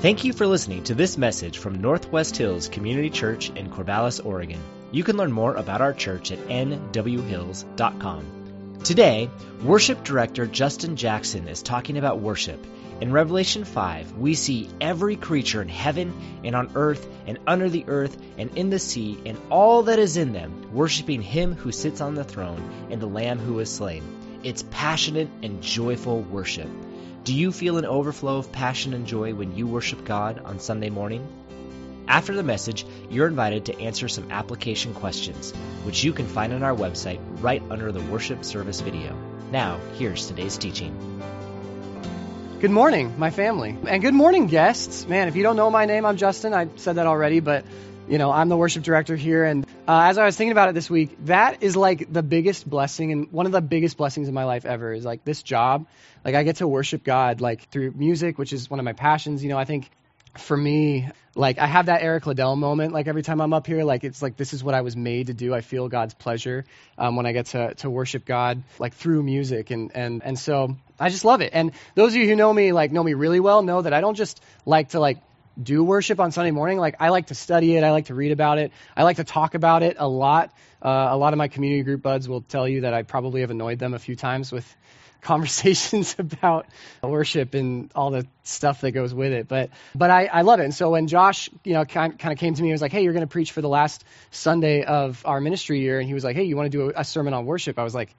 Thank you for listening to this message from Northwest Hills Community Church in Corvallis, Oregon. You can learn more about our church at nwhills.com. Today, Worship Director Justin Jackson is talking about worship. In Revelation 5, we see every creature in heaven and on earth and under the earth and in the sea and all that is in them worshiping Him who sits on the throne and the Lamb who was slain. It's passionate and joyful worship. Do you feel an overflow of passion and joy when you worship God on Sunday morning? After the message, you're invited to answer some application questions, which you can find on our website right under the worship service video. Now, here's today's teaching. Good morning, my family. And good morning, guests. Man, if you don't know my name, I'm Justin. I said that already, but you know, I'm the worship director here. And uh, as I was thinking about it this week, that is like the biggest blessing and one of the biggest blessings in my life ever is like this job. Like I get to worship God like through music, which is one of my passions. You know, I think for me, like I have that Eric Liddell moment. Like every time I'm up here, like it's like this is what I was made to do. I feel God's pleasure um, when I get to to worship God like through music, and and and so I just love it. And those of you who know me, like know me really well, know that I don't just like to like do worship on Sunday morning. Like I like to study it. I like to read about it. I like to talk about it a lot. Uh, a lot of my community group buds will tell you that I probably have annoyed them a few times with conversations about worship and all the stuff that goes with it. But but I, I love it. And so when Josh, you know, kind, kind of came to me and was like, "Hey, you're going to preach for the last Sunday of our ministry year," and he was like, "Hey, you want to do a, a sermon on worship?" I was like,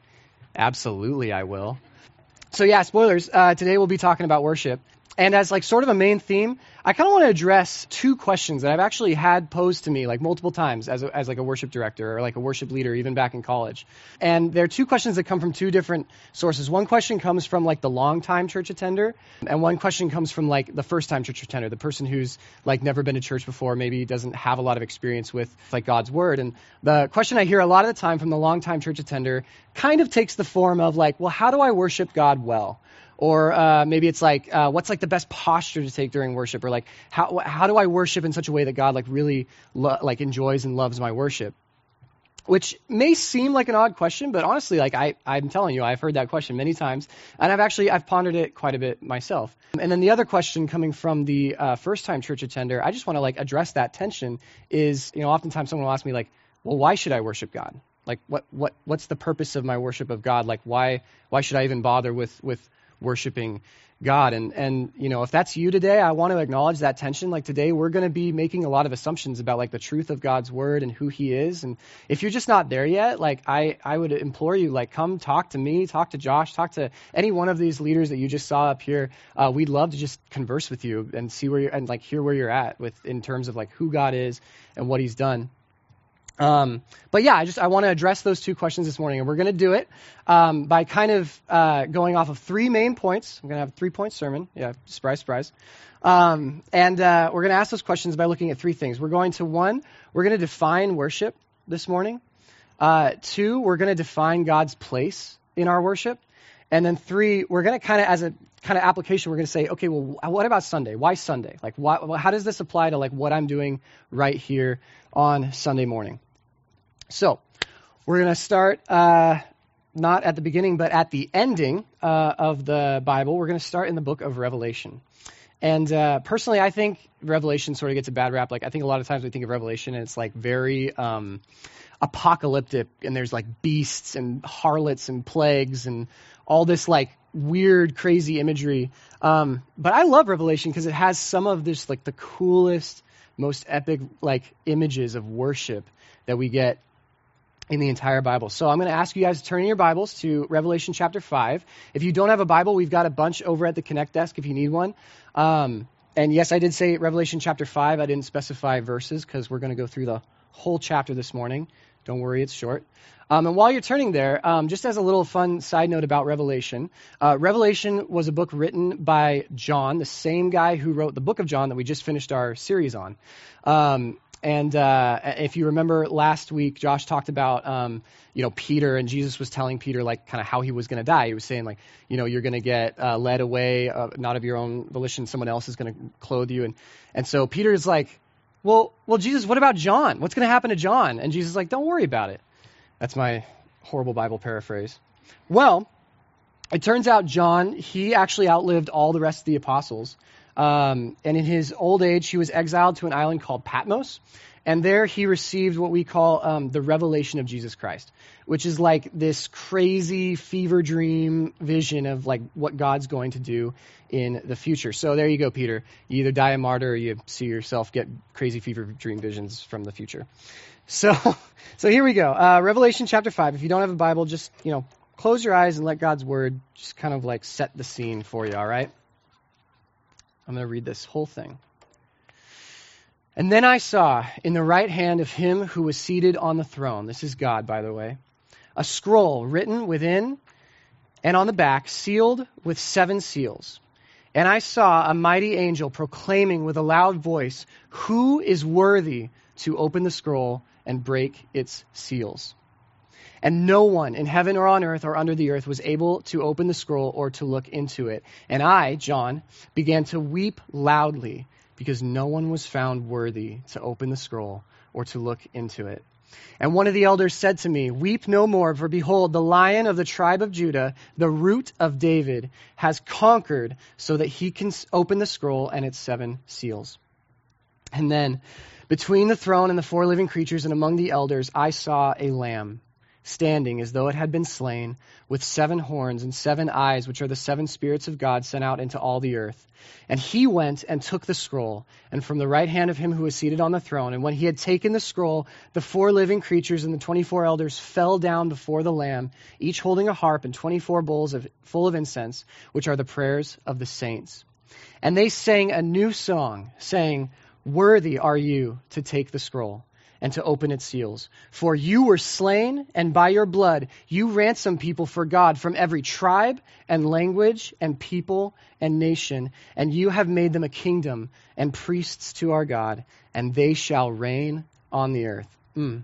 "Absolutely, I will." So yeah, spoilers. Uh, today we'll be talking about worship. And as like sort of a main theme, I kind of want to address two questions that I've actually had posed to me like multiple times as, a, as like a worship director or like a worship leader, even back in college. And there are two questions that come from two different sources. One question comes from like the longtime church attender, and one question comes from like the first time church attender, the person who's like never been to church before, maybe doesn't have a lot of experience with like God's word. And the question I hear a lot of the time from the longtime church attender kind of takes the form of like, well, how do I worship God well? Or uh, maybe it's like, uh, what's like the best posture to take during worship? Or like, how, how do I worship in such a way that God like really lo- like enjoys and loves my worship? Which may seem like an odd question, but honestly, like I, I'm telling you, I've heard that question many times, and I've actually I've pondered it quite a bit myself. And then the other question coming from the uh, first-time church attender, I just want to like address that tension. Is you know, oftentimes someone will ask me like, well, why should I worship God? Like, what what what's the purpose of my worship of God? Like, why why should I even bother with with worshiping God. And, and, you know, if that's you today, I want to acknowledge that tension. Like today, we're going to be making a lot of assumptions about like the truth of God's word and who he is. And if you're just not there yet, like I, I would implore you, like come talk to me, talk to Josh, talk to any one of these leaders that you just saw up here. Uh, we'd love to just converse with you and see where you're, and like hear where you're at with, in terms of like who God is and what he's done. Um, but yeah, I just I want to address those two questions this morning, and we're going to do it um, by kind of uh, going off of three main points. I'm going to have a three point sermon. Yeah, surprise, surprise. Um, and uh, we're going to ask those questions by looking at three things. We're going to one, we're going to define worship this morning. Uh, two, we're going to define God's place in our worship, and then three, we're going to kind of as a kind of application, we're going to say, okay, well, what about Sunday? Why Sunday? Like, why, how does this apply to like what I'm doing right here on Sunday morning? So, we're going to start uh, not at the beginning, but at the ending uh, of the Bible. We're going to start in the book of Revelation. And uh, personally, I think Revelation sort of gets a bad rap. Like, I think a lot of times we think of Revelation and it's like very um, apocalyptic, and there's like beasts and harlots and plagues and all this like weird, crazy imagery. Um, but I love Revelation because it has some of this like the coolest, most epic like images of worship that we get in the entire Bible. So I'm going to ask you guys to turn in your Bibles to Revelation chapter 5. If you don't have a Bible, we've got a bunch over at the Connect desk if you need one. Um, and yes, I did say Revelation chapter 5. I didn't specify verses because we're going to go through the whole chapter this morning. Don't worry, it's short. Um, and while you're turning there, um, just as a little fun side note about Revelation, uh, Revelation was a book written by John, the same guy who wrote the book of John that we just finished our series on. Um, and uh, if you remember last week, Josh talked about, um, you know, Peter, and Jesus was telling Peter, like, kind of how he was going to die. He was saying, like, you know, you're going to get uh, led away, uh, not of your own volition. Someone else is going to clothe you. And, and so Peter's like, well, well, Jesus, what about John? What's going to happen to John? And Jesus is like, don't worry about it. That's my horrible Bible paraphrase. Well, it turns out John, he actually outlived all the rest of the apostles. Um, and in his old age, he was exiled to an island called Patmos. And there he received what we call um, the revelation of Jesus Christ, which is like this crazy fever dream vision of like what God's going to do in the future. So there you go, Peter. You either die a martyr or you see yourself get crazy fever dream visions from the future. So, so here we go. Uh, Revelation chapter five. If you don't have a Bible, just you know, close your eyes and let God's word just kind of like set the scene for you. All right. I'm going to read this whole thing. And then I saw in the right hand of him who was seated on the throne, this is God, by the way, a scroll written within and on the back, sealed with seven seals. And I saw a mighty angel proclaiming with a loud voice, Who is worthy to open the scroll and break its seals? And no one in heaven or on earth or under the earth was able to open the scroll or to look into it. And I, John, began to weep loudly because no one was found worthy to open the scroll or to look into it. And one of the elders said to me, Weep no more, for behold, the lion of the tribe of Judah, the root of David, has conquered so that he can open the scroll and its seven seals. And then, between the throne and the four living creatures and among the elders, I saw a lamb standing as though it had been slain, with seven horns and seven eyes, which are the seven spirits of God sent out into all the earth. And he went and took the scroll, and from the right hand of him who was seated on the throne. And when he had taken the scroll, the four living creatures and the twenty four elders fell down before the Lamb, each holding a harp and twenty four bowls of, full of incense, which are the prayers of the saints. And they sang a new song, saying, Worthy are you to take the scroll and to open its seals. For you were slain, and by your blood you ransomed people for God from every tribe and language and people and nation, and you have made them a kingdom and priests to our God, and they shall reign on the earth. Mm.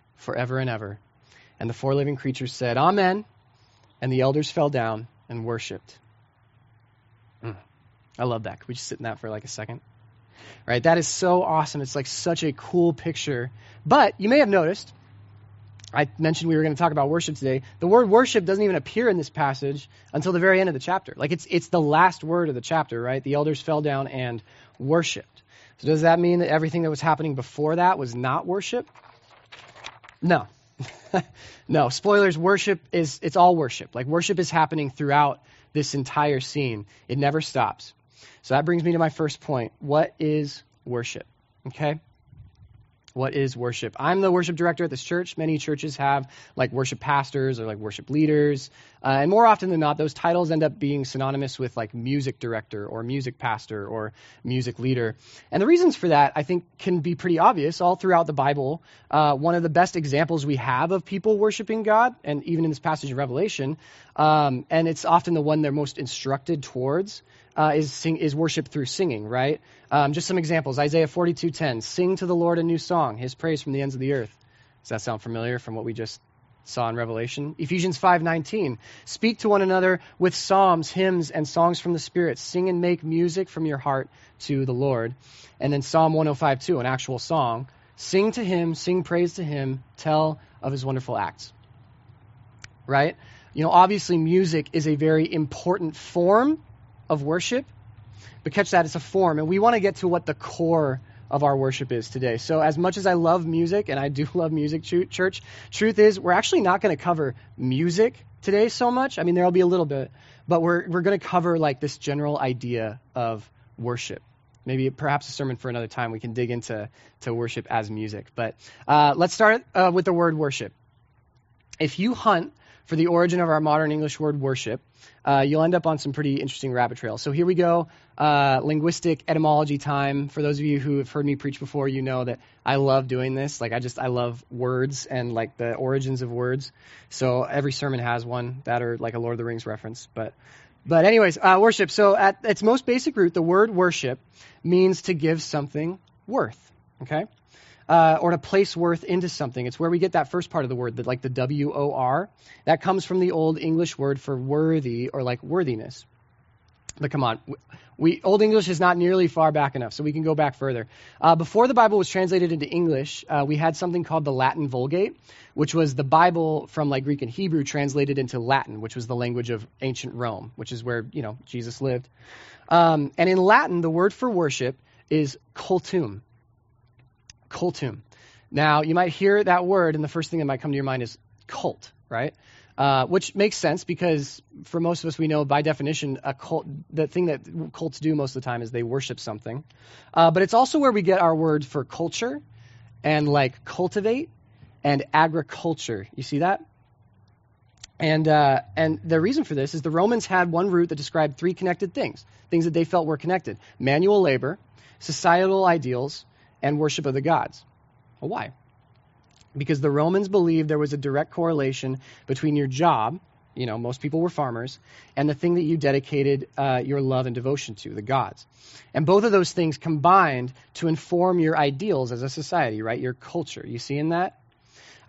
forever and ever. And the four living creatures said, Amen. And the elders fell down and worshiped. Mm. I love that. Can we just sit in that for like a second? Right? That is so awesome. It's like such a cool picture. But you may have noticed, I mentioned we were going to talk about worship today. The word worship doesn't even appear in this passage until the very end of the chapter. Like it's it's the last word of the chapter, right? The elders fell down and worshiped. So does that mean that everything that was happening before that was not worship? No. no. Spoilers, worship is, it's all worship. Like, worship is happening throughout this entire scene, it never stops. So that brings me to my first point. What is worship? Okay? What is worship? I'm the worship director at this church. Many churches have like worship pastors or like worship leaders. Uh, and more often than not, those titles end up being synonymous with like music director or music pastor or music leader. And the reasons for that, I think, can be pretty obvious all throughout the Bible. Uh, one of the best examples we have of people worshiping God, and even in this passage of Revelation, um, and it's often the one they're most instructed towards, uh, is sing, is worship through singing, right? Um, just some examples. Isaiah 42:10, sing to the Lord a new song, His praise from the ends of the earth. Does that sound familiar from what we just saw in Revelation? Ephesians 5:19, speak to one another with psalms, hymns, and songs from the Spirit. Sing and make music from your heart to the Lord. And then Psalm 105:2, an actual song. Sing to Him, sing praise to Him, tell of His wonderful acts. Right? You know, obviously, music is a very important form of worship. But catch that, it's a form. And we want to get to what the core of our worship is today. So, as much as I love music, and I do love music, church, truth is, we're actually not going to cover music today so much. I mean, there'll be a little bit, but we're, we're going to cover like this general idea of worship. Maybe perhaps a sermon for another time. We can dig into to worship as music. But uh, let's start uh, with the word worship. If you hunt for the origin of our modern English word worship, uh, you'll end up on some pretty interesting rabbit trails. So here we go, uh, linguistic etymology time. For those of you who have heard me preach before, you know that I love doing this. Like I just I love words and like the origins of words. So every sermon has one that or like a Lord of the Rings reference. But But anyways, uh, worship. So at its most basic root, the word worship means to give something worth. Okay, uh, or to place worth into something. It's where we get that first part of the word, like the W O R. That comes from the old English word for worthy or like worthiness. But come on, we Old English is not nearly far back enough, so we can go back further. Uh, before the Bible was translated into English, uh, we had something called the Latin Vulgate, which was the Bible from like Greek and Hebrew translated into Latin, which was the language of ancient Rome, which is where you know Jesus lived. Um, and in Latin, the word for worship is cultum. Cultum. Now, you might hear that word, and the first thing that might come to your mind is cult, right? Uh, which makes sense because for most of us, we know by definition, a cult, the thing that cults do most of the time is they worship something. Uh, but it's also where we get our word for culture and like cultivate and agriculture. You see that? And, uh, and the reason for this is the Romans had one root that described three connected things, things that they felt were connected manual labor, societal ideals, and worship of the gods. Well, why? Because the Romans believed there was a direct correlation between your job, you know, most people were farmers, and the thing that you dedicated uh, your love and devotion to, the gods. And both of those things combined to inform your ideals as a society, right? Your culture. You see in that?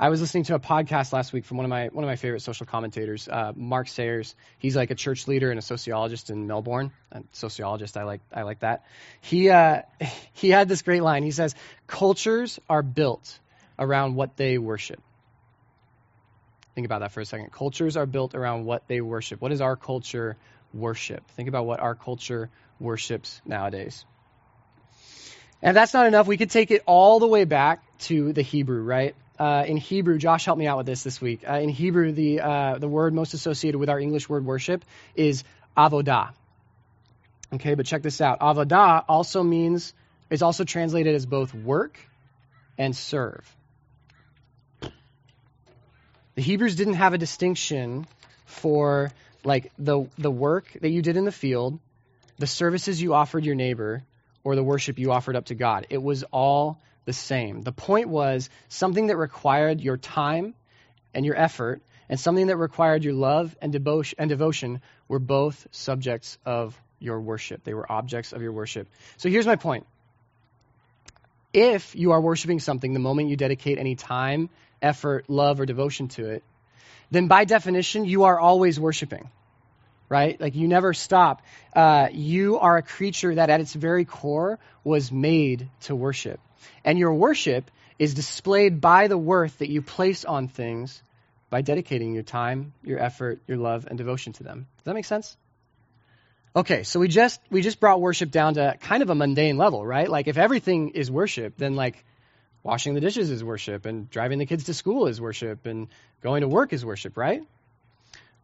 I was listening to a podcast last week from one of my one of my favorite social commentators, uh, Mark Sayers. He's like a church leader and a sociologist in Melbourne. A sociologist, I like I like that. He uh, he had this great line. He says, "Cultures are built around what they worship." Think about that for a second. Cultures are built around what they worship. What does our culture worship? Think about what our culture worships nowadays. And that's not enough. We could take it all the way back to the Hebrew, right? Uh, in Hebrew, Josh helped me out with this this week. Uh, in Hebrew, the uh, the word most associated with our English word worship is avodah. Okay, but check this out. Avodah also means is also translated as both work and serve. The Hebrews didn't have a distinction for like the the work that you did in the field, the services you offered your neighbor, or the worship you offered up to God. It was all the same. The point was something that required your time and your effort, and something that required your love and, devotion, and devotion were both subjects of your worship. They were objects of your worship. So here's my point. If you are worshiping something the moment you dedicate any time, effort, love, or devotion to it, then by definition, you are always worshiping right? Like you never stop. Uh, you are a creature that at its very core was made to worship. And your worship is displayed by the worth that you place on things by dedicating your time, your effort, your love, and devotion to them. Does that make sense? Okay, so we just we just brought worship down to kind of a mundane level, right? Like if everything is worship, then like washing the dishes is worship and driving the kids to school is worship and going to work is worship, right?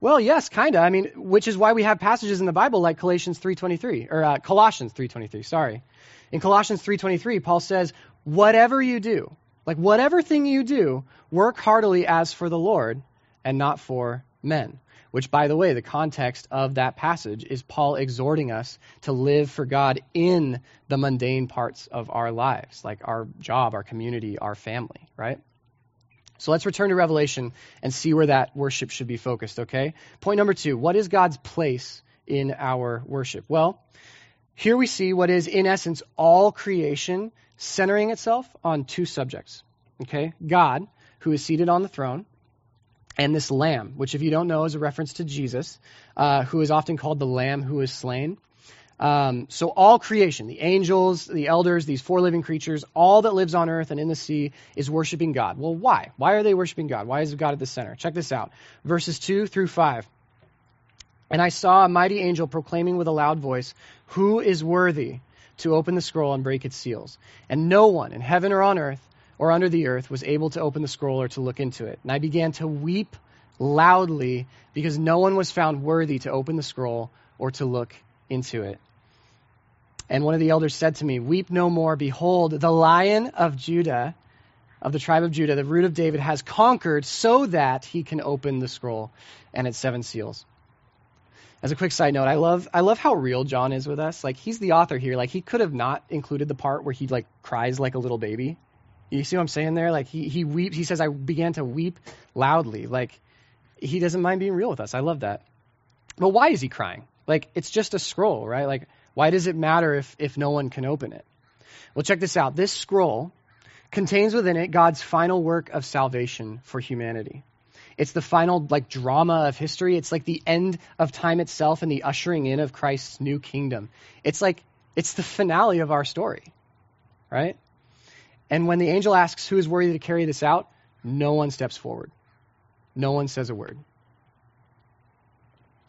Well, yes, kind of. I mean, which is why we have passages in the Bible like Colossians 3:23 or uh, Colossians 3:23, sorry. In Colossians 3:23, Paul says, "Whatever you do, like whatever thing you do, work heartily as for the Lord and not for men." Which by the way, the context of that passage is Paul exhorting us to live for God in the mundane parts of our lives, like our job, our community, our family, right? So let's return to Revelation and see where that worship should be focused, okay? Point number two what is God's place in our worship? Well, here we see what is, in essence, all creation centering itself on two subjects, okay? God, who is seated on the throne, and this lamb, which, if you don't know, is a reference to Jesus, uh, who is often called the lamb who is slain. Um, so all creation, the angels, the elders, these four living creatures, all that lives on earth and in the sea is worshiping God. Well, why? Why are they worshiping God? Why is God at the center? Check this out. Verses 2 through 5. And I saw a mighty angel proclaiming with a loud voice, Who is worthy to open the scroll and break its seals? And no one in heaven or on earth or under the earth was able to open the scroll or to look into it. And I began to weep loudly because no one was found worthy to open the scroll or to look into it. And one of the elders said to me, Weep no more. Behold, the lion of Judah, of the tribe of Judah, the root of David, has conquered so that he can open the scroll and its seven seals. As a quick side note, I love I love how real John is with us. Like he's the author here. Like he could have not included the part where he like cries like a little baby. You see what I'm saying there? Like he he weeps. He says I began to weep loudly. Like he doesn't mind being real with us. I love that. But why is he crying? Like, it's just a scroll, right? Like, why does it matter if, if no one can open it? Well, check this out. This scroll contains within it God's final work of salvation for humanity. It's the final like drama of history. It's like the end of time itself and the ushering in of Christ's new kingdom. It's like it's the finale of our story. Right? And when the angel asks who is worthy to carry this out, no one steps forward. No one says a word.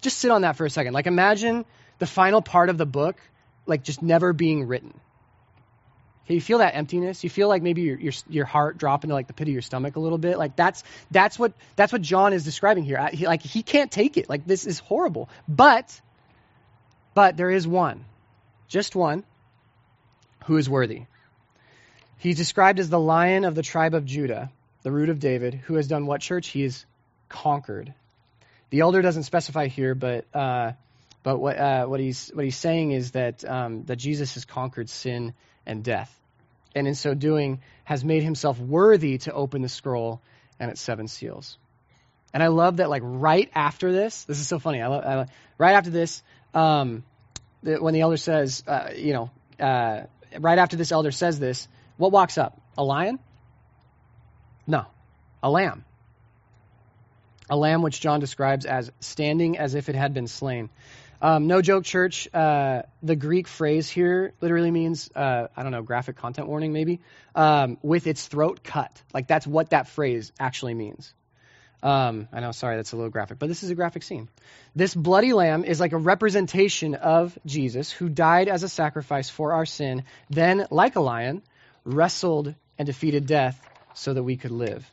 Just sit on that for a second. Like imagine the final part of the book like just never being written. Okay, you feel that emptiness? You feel like maybe your, your, your heart drop into like the pit of your stomach a little bit? Like that's that's what that's what John is describing here. He, like he can't take it. Like this is horrible. But but there is one, just one, who is worthy. He's described as the lion of the tribe of Judah, the root of David, who has done what church? He conquered. The elder doesn't specify here, but uh, but what uh, what he's what he's saying is that um, that Jesus has conquered sin and death, and in so doing has made himself worthy to open the scroll and its seven seals. And I love that, like right after this, this is so funny. I love, I love right after this, um, the, when the elder says, uh, you know, uh, right after this elder says this, what walks up? A lion? No, a lamb. A lamb which John describes as standing as if it had been slain. Um, no joke, church. Uh, the Greek phrase here literally means, uh, I don't know, graphic content warning maybe, um, with its throat cut. Like that's what that phrase actually means. Um, I know, sorry, that's a little graphic, but this is a graphic scene. This bloody lamb is like a representation of Jesus who died as a sacrifice for our sin, then, like a lion, wrestled and defeated death so that we could live.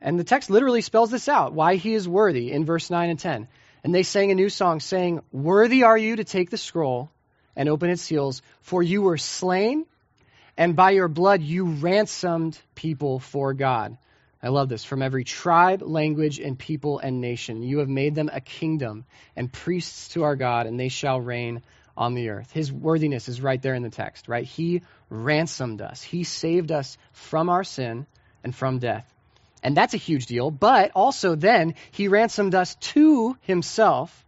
And the text literally spells this out why he is worthy in verse 9 and 10. And they sang a new song, saying, Worthy are you to take the scroll and open its seals, for you were slain, and by your blood you ransomed people for God. I love this. From every tribe, language, and people and nation, you have made them a kingdom and priests to our God, and they shall reign on the earth. His worthiness is right there in the text, right? He ransomed us, He saved us from our sin and from death. And that's a huge deal. But also, then, he ransomed us to himself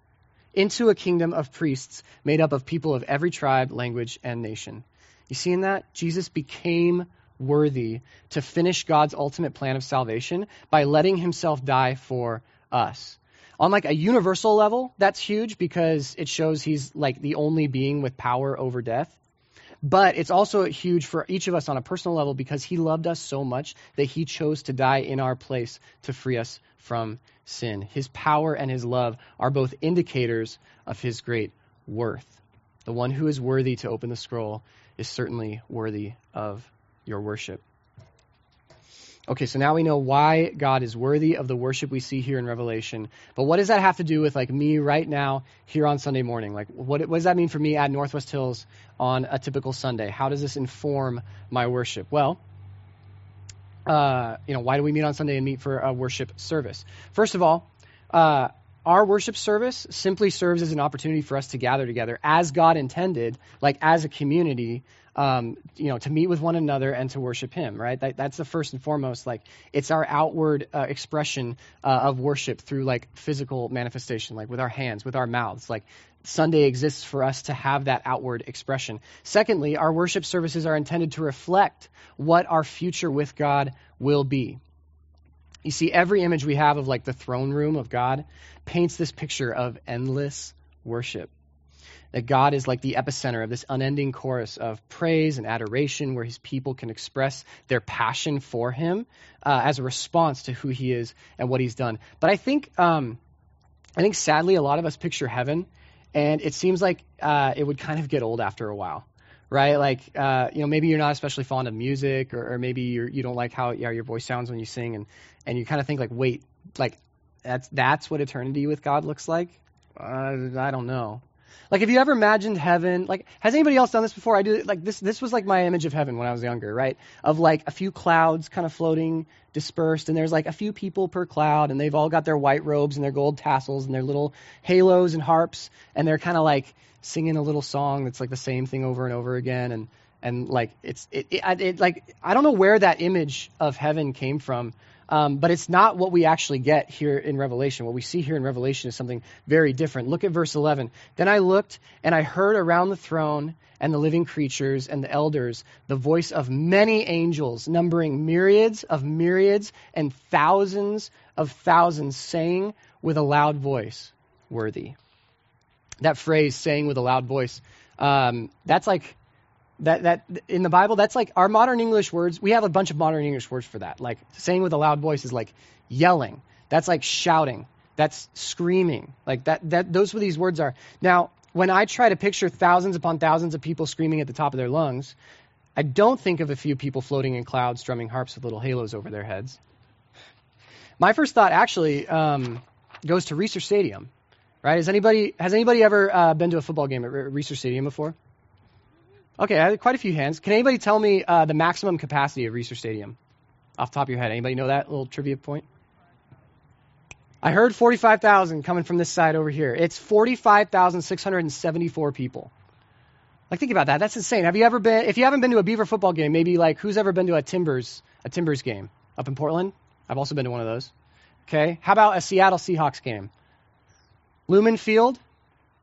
into a kingdom of priests made up of people of every tribe, language, and nation. You see in that? Jesus became worthy to finish God's ultimate plan of salvation by letting himself die for us. On like a universal level, that's huge because it shows he's like the only being with power over death. But it's also huge for each of us on a personal level because he loved us so much that he chose to die in our place to free us from sin. His power and his love are both indicators of his great worth. The one who is worthy to open the scroll is certainly worthy of your worship. Okay, so now we know why God is worthy of the worship we see here in Revelation. But what does that have to do with like me right now here on Sunday morning? Like what, what does that mean for me at Northwest Hills on a typical Sunday? How does this inform my worship? Well, uh, you know, why do we meet on Sunday and meet for a worship service? First of all, uh, our worship service simply serves as an opportunity for us to gather together as God intended, like as a community, um, you know, to meet with one another and to worship Him, right? That, that's the first and foremost. Like, it's our outward uh, expression uh, of worship through like physical manifestation, like with our hands, with our mouths. Like, Sunday exists for us to have that outward expression. Secondly, our worship services are intended to reflect what our future with God will be. You see, every image we have of like the throne room of God paints this picture of endless worship that God is like the epicenter of this unending chorus of praise and adoration where his people can express their passion for him uh, as a response to who he is and what he's done. But I think, um, I think sadly, a lot of us picture heaven, and it seems like uh, it would kind of get old after a while. Right, like uh, you know, maybe you're not especially fond of music, or, or maybe you're, you don't like how yeah, your voice sounds when you sing, and, and you kind of think like, wait, like that's that's what eternity with God looks like. Uh, I don't know. Like, have you ever imagined heaven? Like, has anybody else done this before? I do. Like, this this was like my image of heaven when I was younger, right? Of like a few clouds kind of floating, dispersed, and there's like a few people per cloud, and they've all got their white robes and their gold tassels and their little halos and harps, and they're kind of like singing a little song that's like the same thing over and over again, and and like it's it, it, it like I don't know where that image of heaven came from. Um, but it's not what we actually get here in Revelation. What we see here in Revelation is something very different. Look at verse 11. Then I looked and I heard around the throne and the living creatures and the elders the voice of many angels, numbering myriads of myriads and thousands of thousands, saying with a loud voice, Worthy. That phrase, saying with a loud voice, um, that's like that that in the Bible, that's like our modern English words. We have a bunch of modern English words for that. Like saying with a loud voice is like yelling. That's like shouting. That's screaming. Like that that those what these words are. Now, when I try to picture thousands upon thousands of people screaming at the top of their lungs, I don't think of a few people floating in clouds strumming harps with little halos over their heads. My first thought actually um, goes to Reser Stadium. Right? Has anybody has anybody ever uh, been to a football game at Reser Stadium before? Okay, I had quite a few hands. Can anybody tell me uh, the maximum capacity of Reser Stadium? Off the top of your head, anybody know that little trivia point? I heard 45,000 coming from this side over here. It's 45,674 people. Like think about that. That's insane. Have you ever been if you haven't been to a Beaver football game, maybe like who's ever been to a Timbers a Timbers game up in Portland? I've also been to one of those. Okay? How about a Seattle Seahawks game? Lumen Field,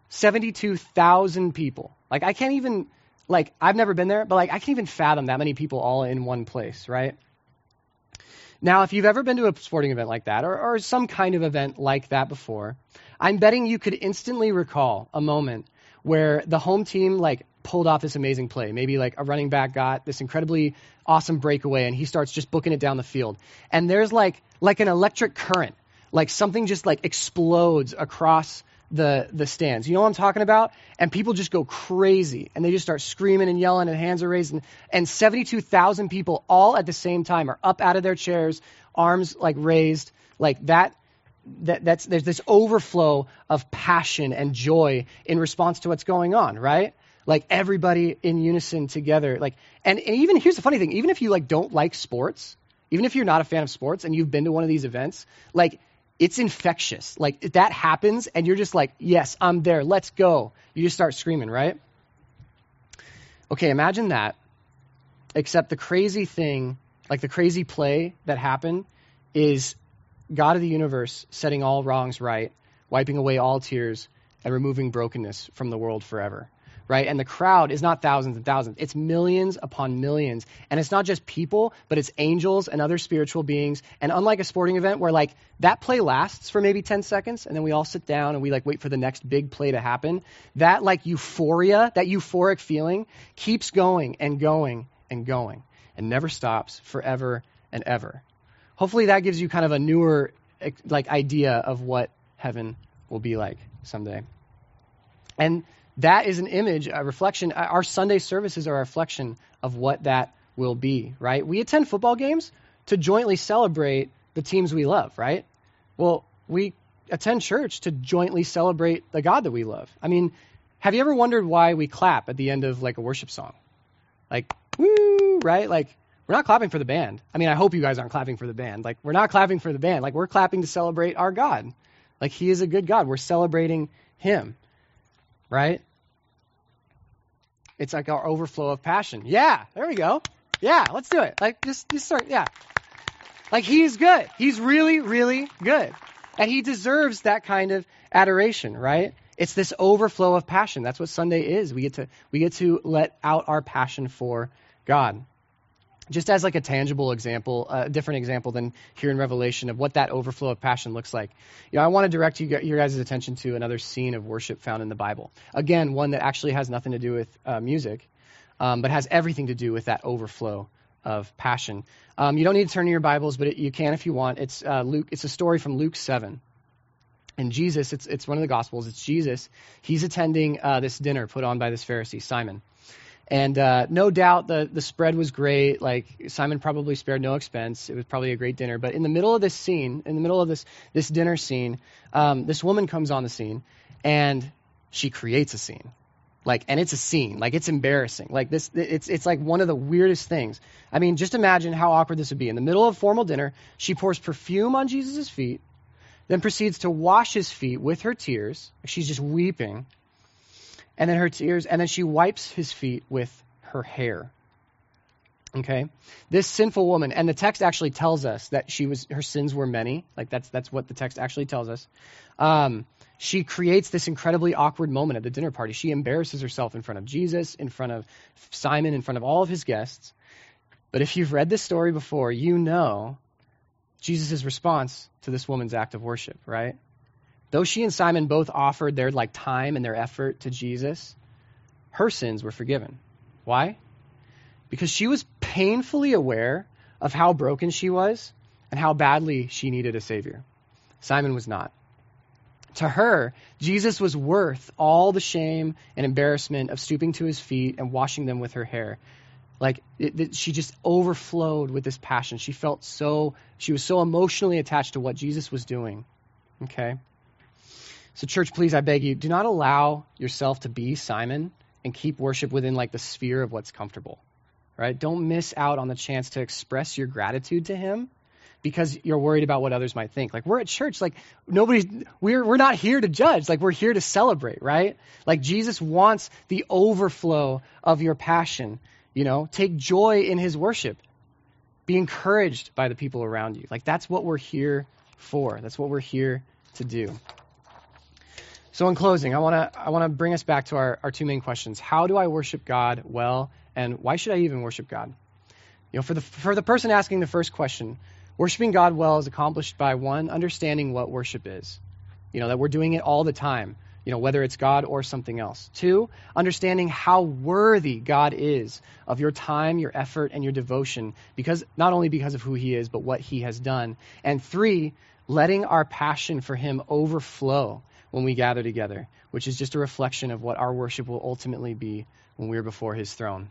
72,000 people. Like I can't even like I've never been there, but like I can't even fathom that many people all in one place, right? Now, if you've ever been to a sporting event like that, or, or some kind of event like that before, I'm betting you could instantly recall a moment where the home team like pulled off this amazing play. Maybe like a running back got this incredibly awesome breakaway and he starts just booking it down the field. And there's like like an electric current, like something just like explodes across the the stands. You know what I'm talking about? And people just go crazy and they just start screaming and yelling and hands are raised and, and 72,000 people all at the same time are up out of their chairs, arms like raised, like that that that's there's this overflow of passion and joy in response to what's going on, right? Like everybody in unison together. Like and, and even here's the funny thing, even if you like don't like sports, even if you're not a fan of sports and you've been to one of these events, like it's infectious. Like that happens, and you're just like, yes, I'm there. Let's go. You just start screaming, right? Okay, imagine that. Except the crazy thing, like the crazy play that happened, is God of the universe setting all wrongs right, wiping away all tears, and removing brokenness from the world forever right? And the crowd is not thousands and thousands, it's millions upon millions. And it's not just people, but it's angels and other spiritual beings. And unlike a sporting event where like that play lasts for maybe 10 seconds and then we all sit down and we like wait for the next big play to happen, that like euphoria, that euphoric feeling keeps going and going and going and never stops forever and ever. Hopefully that gives you kind of a newer like idea of what heaven will be like someday. And that is an image, a reflection. Uh, our Sunday services are a reflection of what that will be, right? We attend football games to jointly celebrate the teams we love, right? Well, we attend church to jointly celebrate the God that we love. I mean, have you ever wondered why we clap at the end of like a worship song? Like, woo, right? Like, we're not clapping for the band. I mean, I hope you guys aren't clapping for the band. Like, we're not clapping for the band. Like, we're clapping to celebrate our God. Like, He is a good God. We're celebrating Him right? It's like our overflow of passion. Yeah, there we go. Yeah, let's do it. Like just just start. Yeah, like he's good. He's really really good, and he deserves that kind of adoration, right? It's this overflow of passion. That's what Sunday is. We get to we get to let out our passion for God just as like a tangible example, a different example than here in Revelation of what that overflow of passion looks like. You know, I want to direct you, your guys' attention to another scene of worship found in the Bible. Again, one that actually has nothing to do with uh, music, um, but has everything to do with that overflow of passion. Um, you don't need to turn to your Bibles, but it, you can if you want. It's uh, Luke. It's a story from Luke seven. And Jesus, it's it's one of the Gospels. It's Jesus. He's attending uh, this dinner put on by this Pharisee Simon. And uh, no doubt the, the spread was great. Like Simon probably spared no expense. It was probably a great dinner. But in the middle of this scene, in the middle of this this dinner scene, um, this woman comes on the scene, and she creates a scene. Like, and it's a scene. Like, it's embarrassing. Like this, it's it's like one of the weirdest things. I mean, just imagine how awkward this would be. In the middle of formal dinner, she pours perfume on Jesus' feet, then proceeds to wash his feet with her tears. She's just weeping and then her tears, and then she wipes his feet with her hair. Okay? This sinful woman, and the text actually tells us that she was her sins were many. Like that's that's what the text actually tells us. Um, she creates this incredibly awkward moment at the dinner party. She embarrasses herself in front of Jesus, in front of Simon, in front of all of his guests. But if you've read this story before, you know Jesus' response to this woman's act of worship, right? Though she and Simon both offered their like time and their effort to Jesus, her sins were forgiven. Why? Because she was painfully aware of how broken she was and how badly she needed a savior. Simon was not. To her, Jesus was worth all the shame and embarrassment of stooping to his feet and washing them with her hair. Like it, it, she just overflowed with this passion. She felt so she was so emotionally attached to what Jesus was doing. Okay? So church, please I beg you, do not allow yourself to be Simon and keep worship within like the sphere of what's comfortable. Right? Don't miss out on the chance to express your gratitude to him because you're worried about what others might think. Like we're at church, like nobody, we're we're not here to judge. Like we're here to celebrate, right? Like Jesus wants the overflow of your passion. You know, take joy in His worship. Be encouraged by the people around you. Like that's what we're here for. That's what we're here to do. So in closing, I want to I want to bring us back to our, our two main questions. How do I worship God well, and why should I even worship God? You know, for the for the person asking the first question, worshiping God well is accomplished by one understanding what worship is. You know, that we're doing it all the time, you know, whether it's God or something else. Two, understanding how worthy God is of your time, your effort, and your devotion, because not only because of who he is, but what he has done. And three, letting our passion for him overflow when we gather together, which is just a reflection of what our worship will ultimately be when we're before his throne.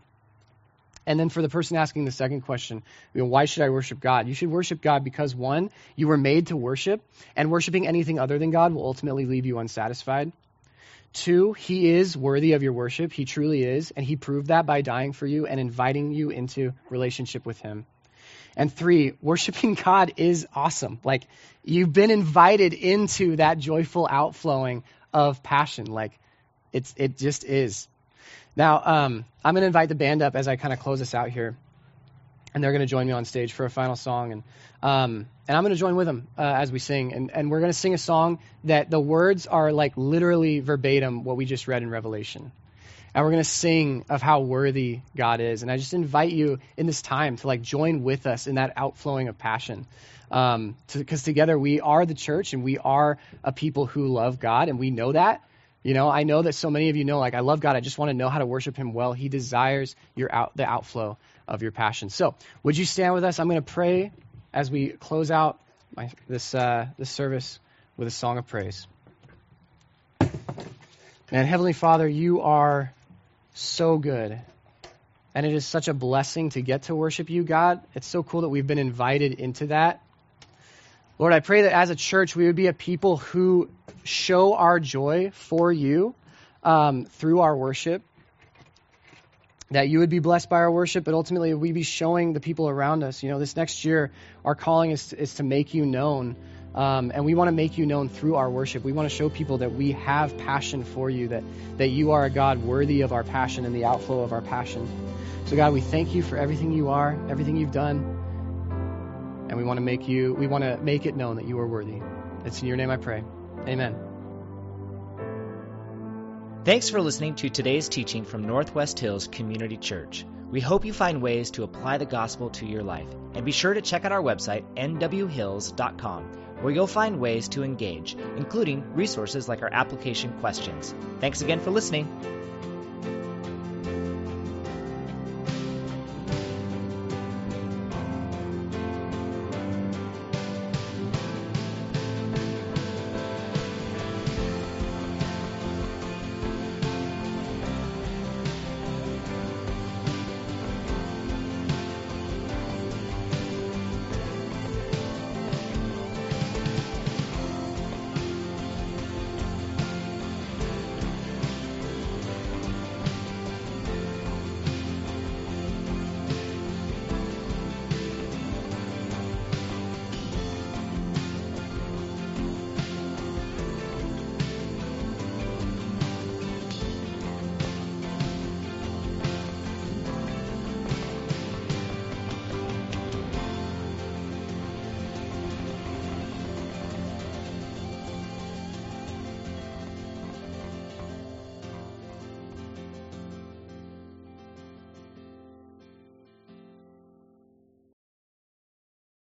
And then for the person asking the second question, you know, why should I worship God? You should worship God because one, you were made to worship, and worshiping anything other than God will ultimately leave you unsatisfied. Two, he is worthy of your worship. He truly is, and he proved that by dying for you and inviting you into relationship with him. And three, worshiping God is awesome. Like you've been invited into that joyful outflowing of passion. Like it's it just is. Now, um, I'm going to invite the band up as I kind of close this out here, and they're going to join me on stage for a final song, and um, and I'm going to join with them uh, as we sing, and and we're going to sing a song that the words are like literally verbatim what we just read in Revelation. And we're going to sing of how worthy God is. And I just invite you in this time to like join with us in that outflowing of passion. Because um, to, together we are the church and we are a people who love God and we know that. You know, I know that so many of you know, like, I love God. I just want to know how to worship Him well. He desires your out, the outflow of your passion. So, would you stand with us? I'm going to pray as we close out my, this uh, this service with a song of praise. And Heavenly Father, you are so good. And it is such a blessing to get to worship you, God. It's so cool that we've been invited into that. Lord, I pray that as a church, we would be a people who show our joy for you um, through our worship. That you would be blessed by our worship, but ultimately we'd be showing the people around us. You know, this next year, our calling is is to make you known. Um, and we want to make you known through our worship. We want to show people that we have passion for you, that, that you are a God worthy of our passion and the outflow of our passion. So, God, we thank you for everything you are, everything you've done and we want to make you we want to make it known that you are worthy. It's in your name I pray. Amen. Thanks for listening to today's teaching from Northwest Hills Community Church. We hope you find ways to apply the gospel to your life. And be sure to check out our website, nwhills.com, where you'll find ways to engage, including resources like our application questions. Thanks again for listening.